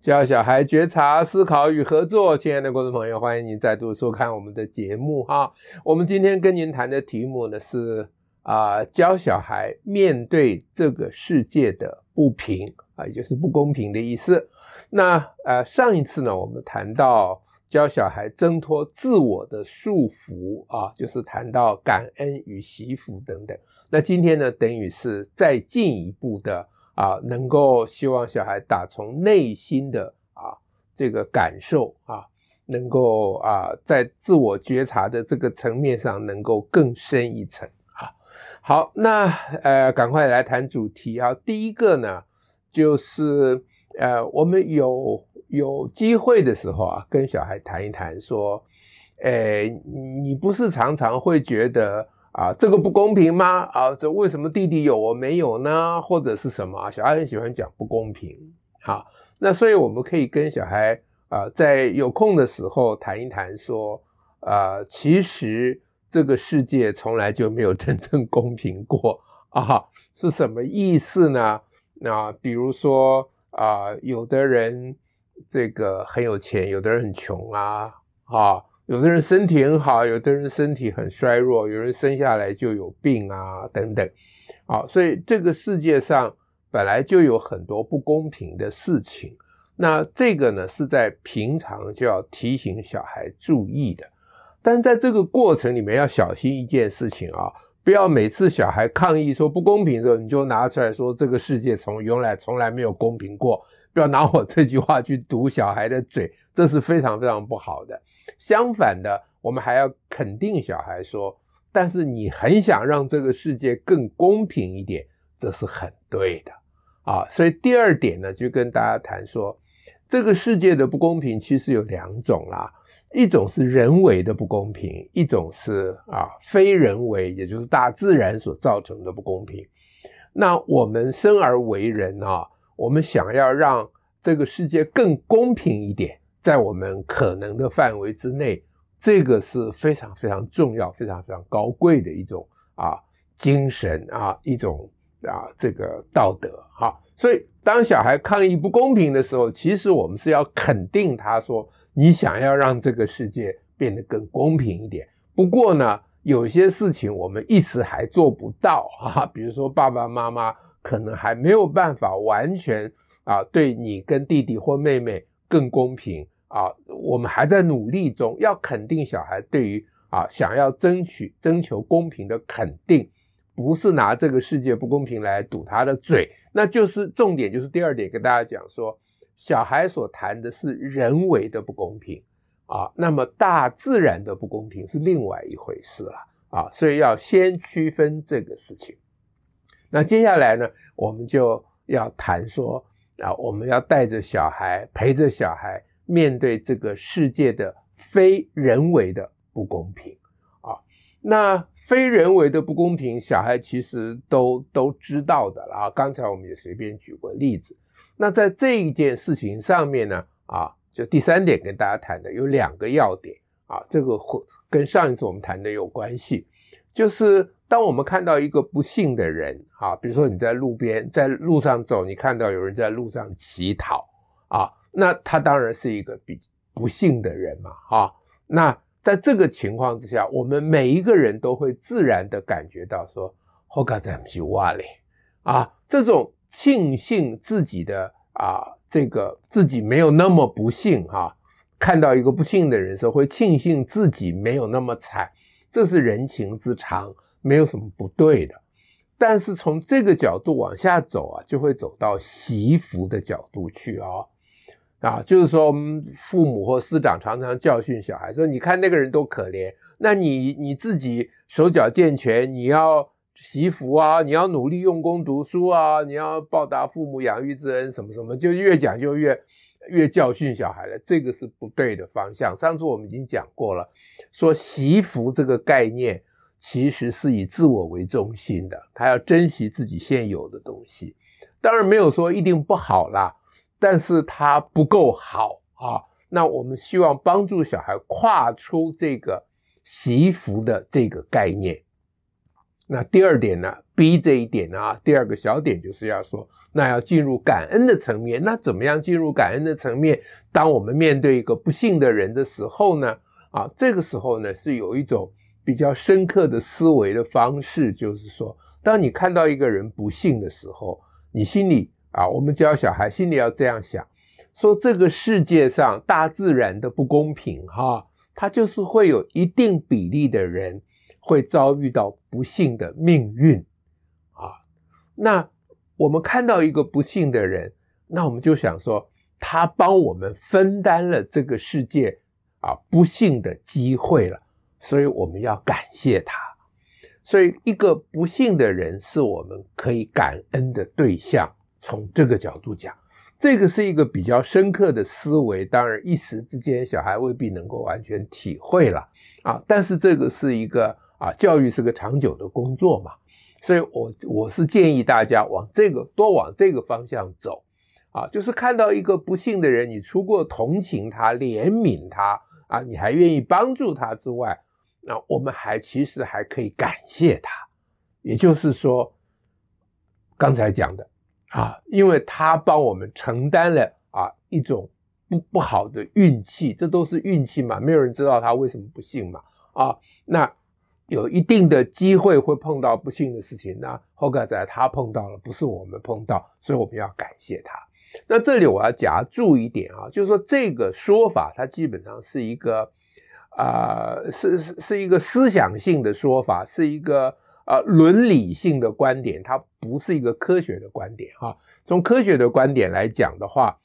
教小孩觉察、思考与合作，亲爱的观众朋友，欢迎您再度收看我们的节目哈。我们今天跟您谈的题目呢是啊、教小孩面对这个世界的不平啊，也就是不公平的意思。那呃，上一次呢，我们谈到教小孩挣脱自我的束缚啊，就是谈到感恩与惜福等等。那今天呢，等于是再进一步的。啊，能够希望小孩打从内心的啊这个感受啊，能够啊在自我觉察的这个层面上能够更深一层啊。好，那呃赶快来谈主题啊。第一个呢，就是呃我们有有机会的时候啊，跟小孩谈一谈，说，诶你不是常常会觉得。啊，这个不公平吗？啊，这为什么弟弟有我没有呢？或者是什么？小孩很喜欢讲不公平。好，那所以我们可以跟小孩啊，在有空的时候谈一谈，说啊，其实这个世界从来就没有真正公平过啊，是什么意思呢？那比如说啊，有的人这个很有钱，有的人很穷啊，啊。有的人身体很好，有的人身体很衰弱，有人生下来就有病啊，等等，啊，所以这个世界上本来就有很多不公平的事情。那这个呢，是在平常就要提醒小孩注意的，但在这个过程里面要小心一件事情啊，不要每次小孩抗议说不公平的时候，你就拿出来说这个世界从原来从来没有公平过。不要拿我这句话去堵小孩的嘴，这是非常非常不好的。相反的，我们还要肯定小孩说，但是你很想让这个世界更公平一点，这是很对的啊。所以第二点呢，就跟大家谈说，这个世界的不公平其实有两种啦，一种是人为的不公平，一种是啊非人为，也就是大自然所造成的不公平。那我们生而为人啊。我们想要让这个世界更公平一点，在我们可能的范围之内，这个是非常非常重要、非常非常高贵的一种啊精神啊，一种啊这个道德哈。所以，当小孩抗议不公平的时候，其实我们是要肯定他说：“你想要让这个世界变得更公平一点。”不过呢，有些事情我们一时还做不到啊，比如说爸爸妈妈。可能还没有办法完全啊，对你跟弟弟或妹妹更公平啊，我们还在努力中。要肯定小孩对于啊想要争取、征求公平的肯定，不是拿这个世界不公平来堵他的嘴。那就是重点，就是第二点，跟大家讲说，小孩所谈的是人为的不公平啊，那么大自然的不公平是另外一回事了啊，所以要先区分这个事情。那接下来呢，我们就要谈说啊，我们要带着小孩，陪着小孩，面对这个世界的非人为的不公平啊。那非人为的不公平，小孩其实都都知道的了啊。刚才我们也随便举过例子。那在这一件事情上面呢，啊，就第三点跟大家谈的有两个要点啊，这个会跟上一次我们谈的有关系，就是。当我们看到一个不幸的人，啊，比如说你在路边，在路上走，你看到有人在路上乞讨，啊，那他当然是一个比不幸的人嘛，啊，那在这个情况之下，我们每一个人都会自然的感觉到说，好该怎么去哇嘞，啊，这种庆幸自己的啊，这个自己没有那么不幸，哈、啊，看到一个不幸的人时候，会庆幸自己没有那么惨，这是人情之常。没有什么不对的，但是从这个角度往下走啊，就会走到习福的角度去啊，啊，就是说父母或师长常常教训小孩说：“你看那个人多可怜，那你你自己手脚健全，你要习福啊，你要努力用功读书啊，你要报答父母养育之恩，什么什么，就越讲就越越教训小孩了。这个是不对的方向。上次我们已经讲过了，说习福这个概念。”其实是以自我为中心的，他要珍惜自己现有的东西，当然没有说一定不好啦，但是他不够好啊。那我们希望帮助小孩跨出这个习福的这个概念。那第二点呢，B 这一点呢，第二个小点就是要说，那要进入感恩的层面。那怎么样进入感恩的层面？当我们面对一个不幸的人的时候呢？啊，这个时候呢，是有一种比较深刻的思维的方式，就是说，当你看到一个人不幸的时候，你心里啊，我们教小孩心里要这样想：说这个世界上大自然的不公平，哈，它就是会有一定比例的人会遭遇到不幸的命运，啊，那我们看到一个不幸的人，那我们就想说，他帮我们分担了这个世界。啊，不幸的机会了，所以我们要感谢他。所以，一个不幸的人是我们可以感恩的对象。从这个角度讲，这个是一个比较深刻的思维。当然，一时之间小孩未必能够完全体会了啊。但是，这个是一个啊，教育是个长久的工作嘛。所以我我是建议大家往这个多往这个方向走啊，就是看到一个不幸的人，你除过同情他、怜悯他。啊，你还愿意帮助他之外，那我们还其实还可以感谢他，也就是说，刚才讲的啊，因为他帮我们承担了啊一种不不好的运气，这都是运气嘛，没有人知道他为什么不幸嘛，啊，那有一定的机会会碰到不幸的事情，那后盖仔他碰到了，不是我们碰到，所以我们要感谢他。那这里我要夹注一点啊，就是说这个说法它基本上是一个啊、是是是一个思想性的说法，是一个呃伦理性的观点，它不是一个科学的观点哈。从科学的观点来讲的话，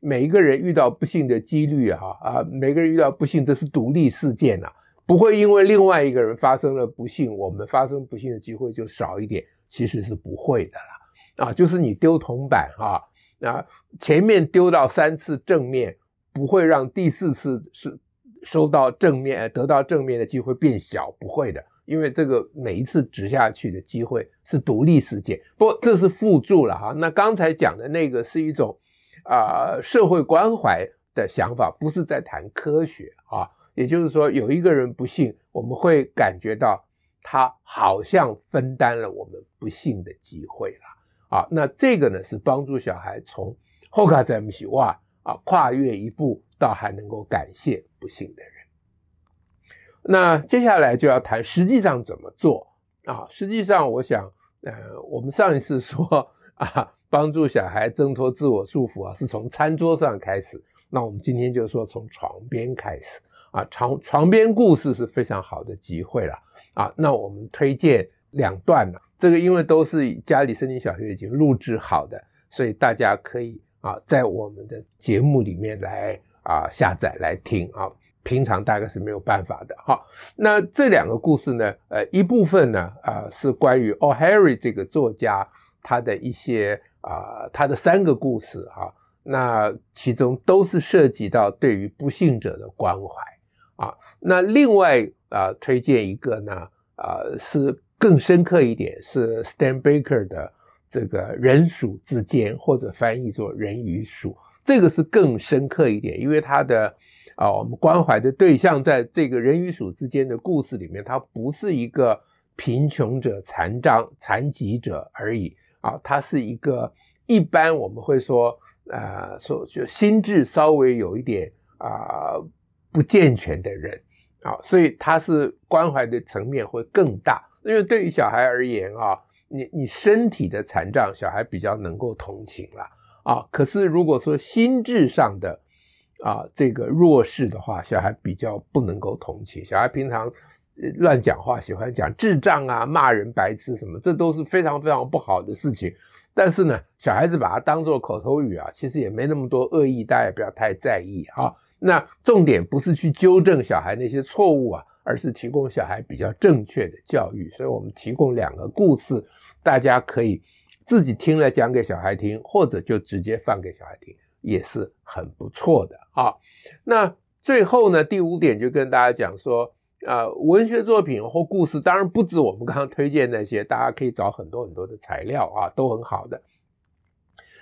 每一个人遇到不幸的几率哈啊，每个人遇到不幸这是独立事件呐，不会因为另外一个人发生了不幸，我们发生不幸的机会就少一点，其实是不会的啦啊，就是你丢铜板哈。啊，前面丢到三次正面，不会让第四次是收到正面，得到正面的机会变小，不会的，因为这个每一次掷下去的机会是独立事件。不这是辅助了哈。那刚才讲的那个是一种啊、社会关怀的想法，不是在谈科学啊。也就是说，有一个人不幸，我们会感觉到他好像分担了我们不幸的机会了。啊，那这个呢是帮助小孩从后卡在不起哇啊跨越一步倒还能够感谢不幸的人。那接下来就要谈实际上怎么做啊？实际上，我想，呃，我们上一次说啊，帮助小孩挣脱自我束缚啊，是从餐桌上开始。那我们今天就说从床边开始啊，床床边故事是非常好的机会了啊。那我们推荐两段呢。这个因为都是家里森林小学已经录制好的，所以大家可以啊在我们的节目里面来啊下载来听啊，平常大概是没有办法的哈。那这两个故事呢，呃一部分呢啊是关于 O'Harry 这个作家他的一些啊他的三个故事哈，那其中都是涉及到对于不幸者的关怀啊。那另外啊推荐一个呢啊是。更深刻一点是 Stan Baker 的这个人鼠之间，或者翻译作人与鼠，这个是更深刻一点，因为他的啊，我们关怀的对象在这个人与鼠之间的故事里面，他不是一个贫穷者、残障、残疾者而已啊，他是一个一般我们会说啊，说就心智稍微有一点啊不健全的人啊，所以他是关怀的层面会更大。因为对于小孩而言啊，你你身体的残障，小孩比较能够同情了啊。可是如果说心智上的啊这个弱势的话，小孩比较不能够同情。小孩平常乱讲话，喜欢讲智障啊、骂人白痴什么，这都是非常非常不好的事情。但是呢，小孩子把它当做口头语啊，其实也没那么多恶意，大家也不要太在意啊。那重点不是去纠正小孩那些错误啊。而是提供小孩比较正确的教育，所以我们提供两个故事，大家可以自己听了讲给小孩听，或者就直接放给小孩听，也是很不错的啊。那最后呢，第五点就跟大家讲说，呃，文学作品或故事，当然不止我们刚刚推荐那些，大家可以找很多很多的材料啊，都很好的。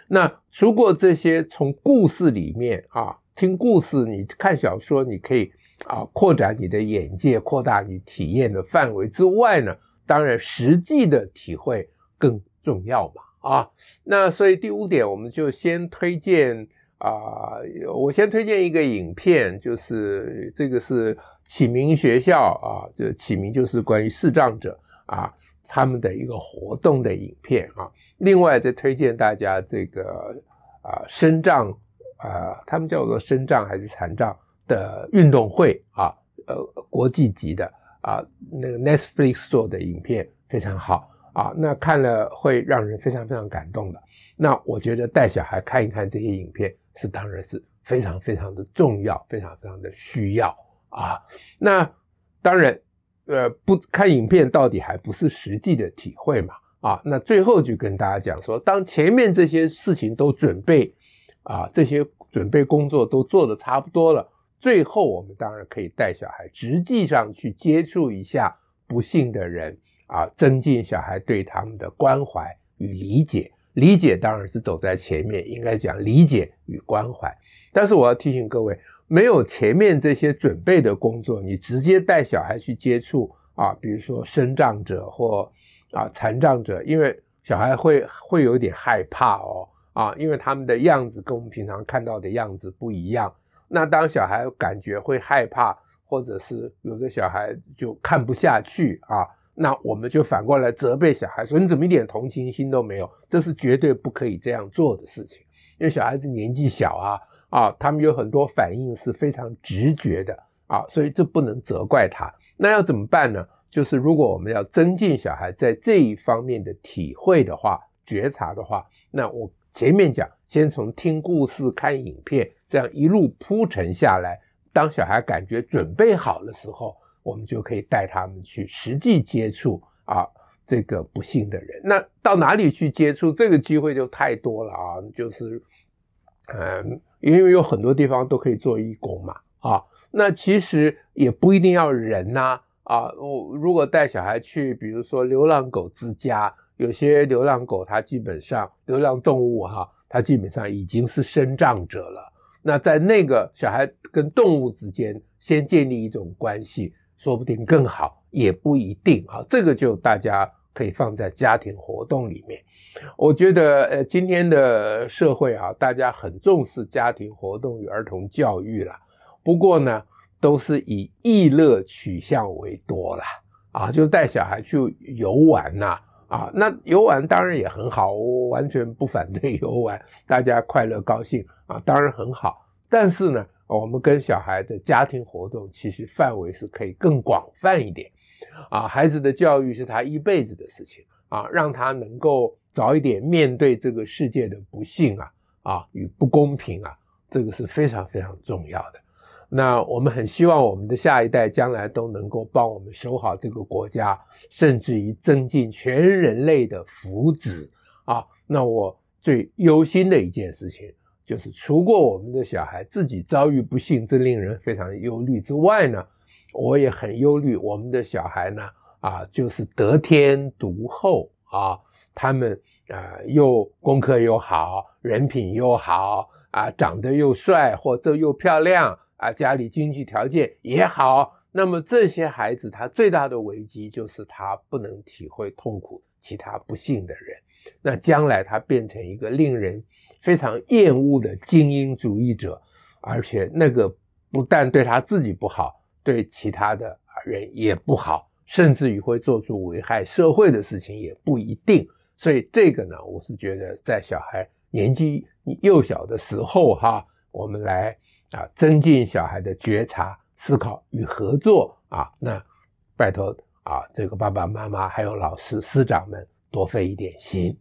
那如果这些，从故事里面啊，听故事，你看小说，你可以。啊，扩展你的眼界，扩大你体验的范围之外呢，当然实际的体会更重要嘛。啊。那所以第五点，我们就先推荐啊，我先推荐一个影片，就是这个是启明学校啊，这启明就是关于视障者啊他们的一个活动的影片啊。另外再推荐大家这个啊身障啊，他们叫做身障还是残障的运动会啊，呃，国际级的。啊，那个 Netflix 做的影片非常好啊，那看了会让人非常非常感动的。那我觉得带小孩看一看这些影片是当然是非常非常的重要，非常非常的需要啊。那当然，呃，不看影片到底还不是实际的体会嘛啊。那最后就跟大家讲说，当前面这些事情都准备啊，这些准备工作都做得差不多了。最后，我们当然可以带小孩实际上去接触一下不幸的人啊，增进小孩对他们的关怀与理解。理解当然是走在前面，应该讲理解与关怀。但是我要提醒各位，没有前面这些准备的工作，你直接带小孩去接触啊，比如说身障者或啊残障者，因为小孩会会有点害怕哦啊，因为他们的样子跟我们平常看到的样子不一样。那当小孩感觉会害怕，或者是有的小孩就看不下去啊，那我们就反过来责备小孩说，你怎么一点同情心都没有？这是绝对不可以这样做的事情，因为小孩子年纪小啊啊，他们有很多反应是非常直觉的啊，所以这不能责怪他。那要怎么办呢？就是如果我们要增进小孩在这一方面的体会的话、觉察的话，那我前面讲，先从听故事、看影片。这样一路铺陈下来，当小孩感觉准备好的时候，我们就可以带他们去实际接触啊这个不幸的人。那到哪里去接触？这个机会就太多了啊！就是，嗯，因为有很多地方都可以做义工嘛啊。那其实也不一定要人呐啊，我如果带小孩去，比如说流浪狗之家，有些流浪狗它基本上流浪动物哈、它基本上已经是身障者了。那在那个小孩跟动物之间先建立一种关系，说不定更好，也不一定啊。这个就大家可以放在家庭活动里面。我觉得，呃，今天的社会啊，大家很重视家庭活动与儿童教育了。不过呢，都是以艺乐取向为多了啊，就带小孩去游玩呐，啊那游玩当然也很好，我完全不反对游玩，大家快乐高兴。啊，当然很好，但是呢，我们跟小孩的家庭活动其实范围是可以更广泛一点，啊，孩子的教育是他一辈子的事情啊，让他能够早一点面对这个世界的不幸啊，啊与不公平啊，这个是非常非常重要的。那我们很希望我们的下一代将来都能够帮我们守好这个国家，甚至于增进全人类的福祉啊。那我最忧心的一件事情。就是除过我们的小孩自己遭遇不幸，这令人非常忧虑之外呢，我也很忧虑我们的小孩呢，啊，就是得天独厚啊，他们啊又功课又好，人品又好啊，长得又帅或者又漂亮啊，家里经济条件也好，那么这些孩子他最大的危机就是他不能体会痛苦，其他不幸的人，那将来他变成一个令人。非常厌恶的精英主义者，而且那个不但对他自己不好，对其他的人也不好，甚至于会做出危害社会的事情也不一定。所以这个呢，我是觉得在小孩年纪幼小的时候，哈，我们来啊增进小孩的觉察、思考与合作啊。那拜托啊，这个爸爸妈妈还有老师师长们多费一点心。